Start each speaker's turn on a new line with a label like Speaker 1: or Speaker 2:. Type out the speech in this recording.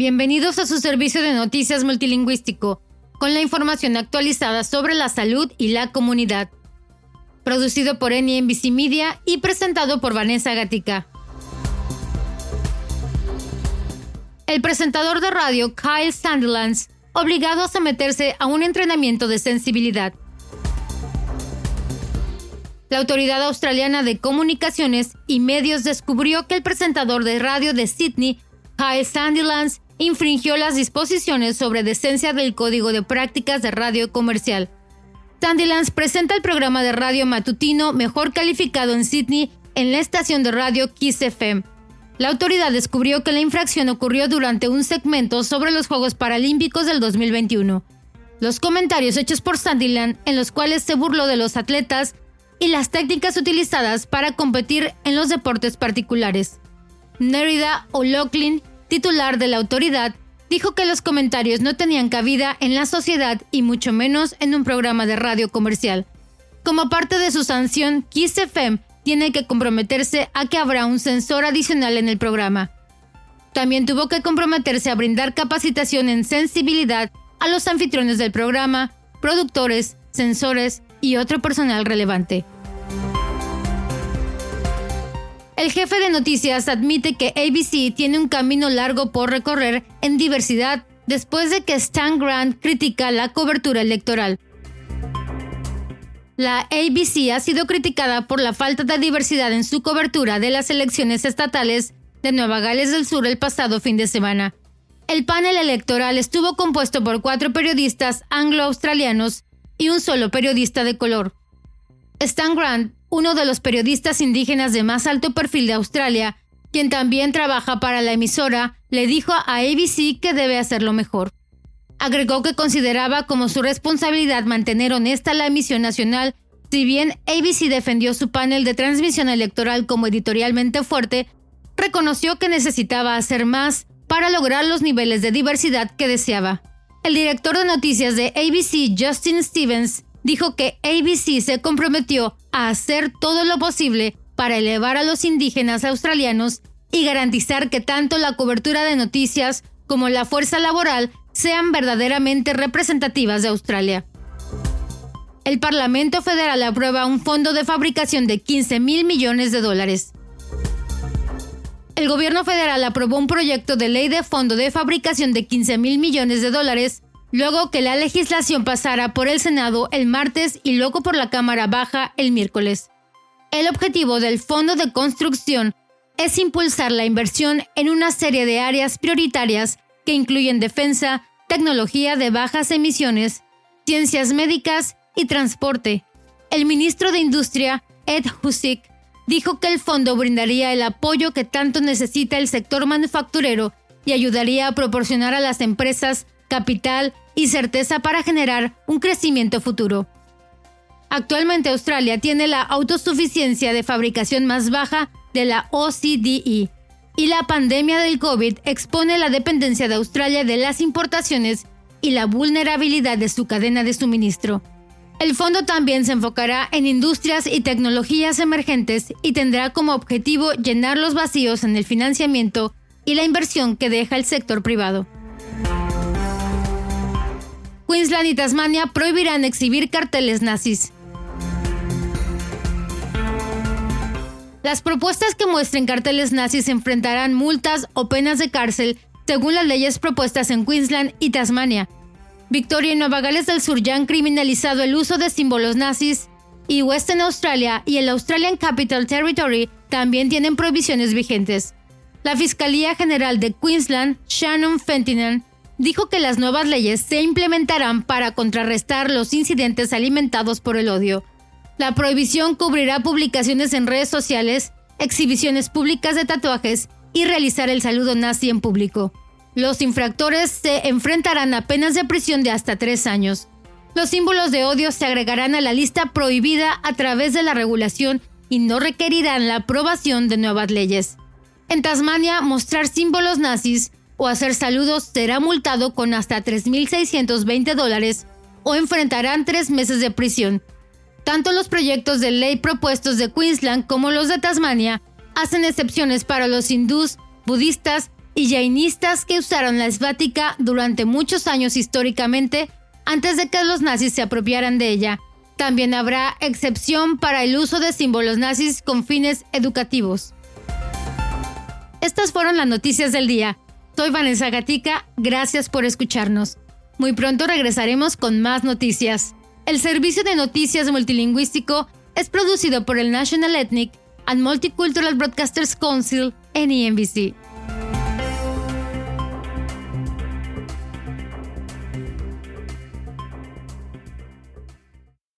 Speaker 1: Bienvenidos a su servicio de noticias multilingüístico, con la información actualizada sobre la salud y la comunidad. Producido por NBC Media y presentado por Vanessa Gatica. El presentador de radio Kyle Sandilands, obligado a someterse a un entrenamiento de sensibilidad. La Autoridad Australiana de Comunicaciones y Medios descubrió que el presentador de radio de Sydney, Kyle Sandilands, infringió las disposiciones sobre decencia del Código de Prácticas de Radio Comercial. Sandilands presenta el programa de radio matutino mejor calificado en Sydney en la estación de radio Kiss FM. La autoridad descubrió que la infracción ocurrió durante un segmento sobre los Juegos Paralímpicos del 2021. Los comentarios hechos por Sandiland, en los cuales se burló de los atletas y las técnicas utilizadas para competir en los deportes particulares. Nerida O'Loughlin titular de la autoridad, dijo que los comentarios no tenían cabida en la sociedad y mucho menos en un programa de radio comercial. Como parte de su sanción, Kiss FM tiene que comprometerse a que habrá un sensor adicional en el programa. También tuvo que comprometerse a brindar capacitación en sensibilidad a los anfitriones del programa, productores, sensores y otro personal relevante. El jefe de noticias admite que ABC tiene un camino largo por recorrer en diversidad después de que Stan Grant critica la cobertura electoral. La ABC ha sido criticada por la falta de diversidad en su cobertura de las elecciones estatales de Nueva Gales del Sur el pasado fin de semana. El panel electoral estuvo compuesto por cuatro periodistas anglo-australianos y un solo periodista de color. Stan Grant uno de los periodistas indígenas de más alto perfil de Australia, quien también trabaja para la emisora, le dijo a ABC que debe hacerlo mejor. Agregó que consideraba como su responsabilidad mantener honesta la emisión nacional, si bien ABC defendió su panel de transmisión electoral como editorialmente fuerte, reconoció que necesitaba hacer más para lograr los niveles de diversidad que deseaba. El director de noticias de ABC, Justin Stevens, dijo que ABC se comprometió a hacer todo lo posible para elevar a los indígenas australianos y garantizar que tanto la cobertura de noticias como la fuerza laboral sean verdaderamente representativas de Australia. El Parlamento Federal aprueba un fondo de fabricación de 15 mil millones de dólares. El gobierno federal aprobó un proyecto de ley de fondo de fabricación de 15 mil millones de dólares luego que la legislación pasara por el Senado el martes y luego por la Cámara Baja el miércoles. El objetivo del Fondo de Construcción es impulsar la inversión en una serie de áreas prioritarias que incluyen defensa, tecnología de bajas emisiones, ciencias médicas y transporte. El ministro de Industria, Ed Husick, dijo que el fondo brindaría el apoyo que tanto necesita el sector manufacturero y ayudaría a proporcionar a las empresas capital y certeza para generar un crecimiento futuro. Actualmente Australia tiene la autosuficiencia de fabricación más baja de la OCDE y la pandemia del COVID expone la dependencia de Australia de las importaciones y la vulnerabilidad de su cadena de suministro. El fondo también se enfocará en industrias y tecnologías emergentes y tendrá como objetivo llenar los vacíos en el financiamiento y la inversión que deja el sector privado. Queensland y Tasmania prohibirán exhibir carteles nazis. Las propuestas que muestren carteles nazis enfrentarán multas o penas de cárcel según las leyes propuestas en Queensland y Tasmania. Victoria y Nueva Gales del Sur ya han criminalizado el uso de símbolos nazis y Western Australia y el Australian Capital Territory también tienen prohibiciones vigentes. La Fiscalía General de Queensland, Shannon Fentinan, dijo que las nuevas leyes se implementarán para contrarrestar los incidentes alimentados por el odio. La prohibición cubrirá publicaciones en redes sociales, exhibiciones públicas de tatuajes y realizar el saludo nazi en público. Los infractores se enfrentarán a penas de prisión de hasta tres años. Los símbolos de odio se agregarán a la lista prohibida a través de la regulación y no requerirán la aprobación de nuevas leyes. En Tasmania, mostrar símbolos nazis o hacer saludos será multado con hasta 3.620 dólares o enfrentarán tres meses de prisión. Tanto los proyectos de ley propuestos de Queensland como los de Tasmania hacen excepciones para los hindús, budistas y jainistas que usaron la esvática durante muchos años históricamente antes de que los nazis se apropiaran de ella. También habrá excepción para el uso de símbolos nazis con fines educativos. Estas fueron las noticias del día. Soy Vanessa Gatica, gracias por escucharnos. Muy pronto regresaremos con más noticias. El servicio de noticias multilingüístico es producido por el National Ethnic and Multicultural Broadcasters Council, NEMBC.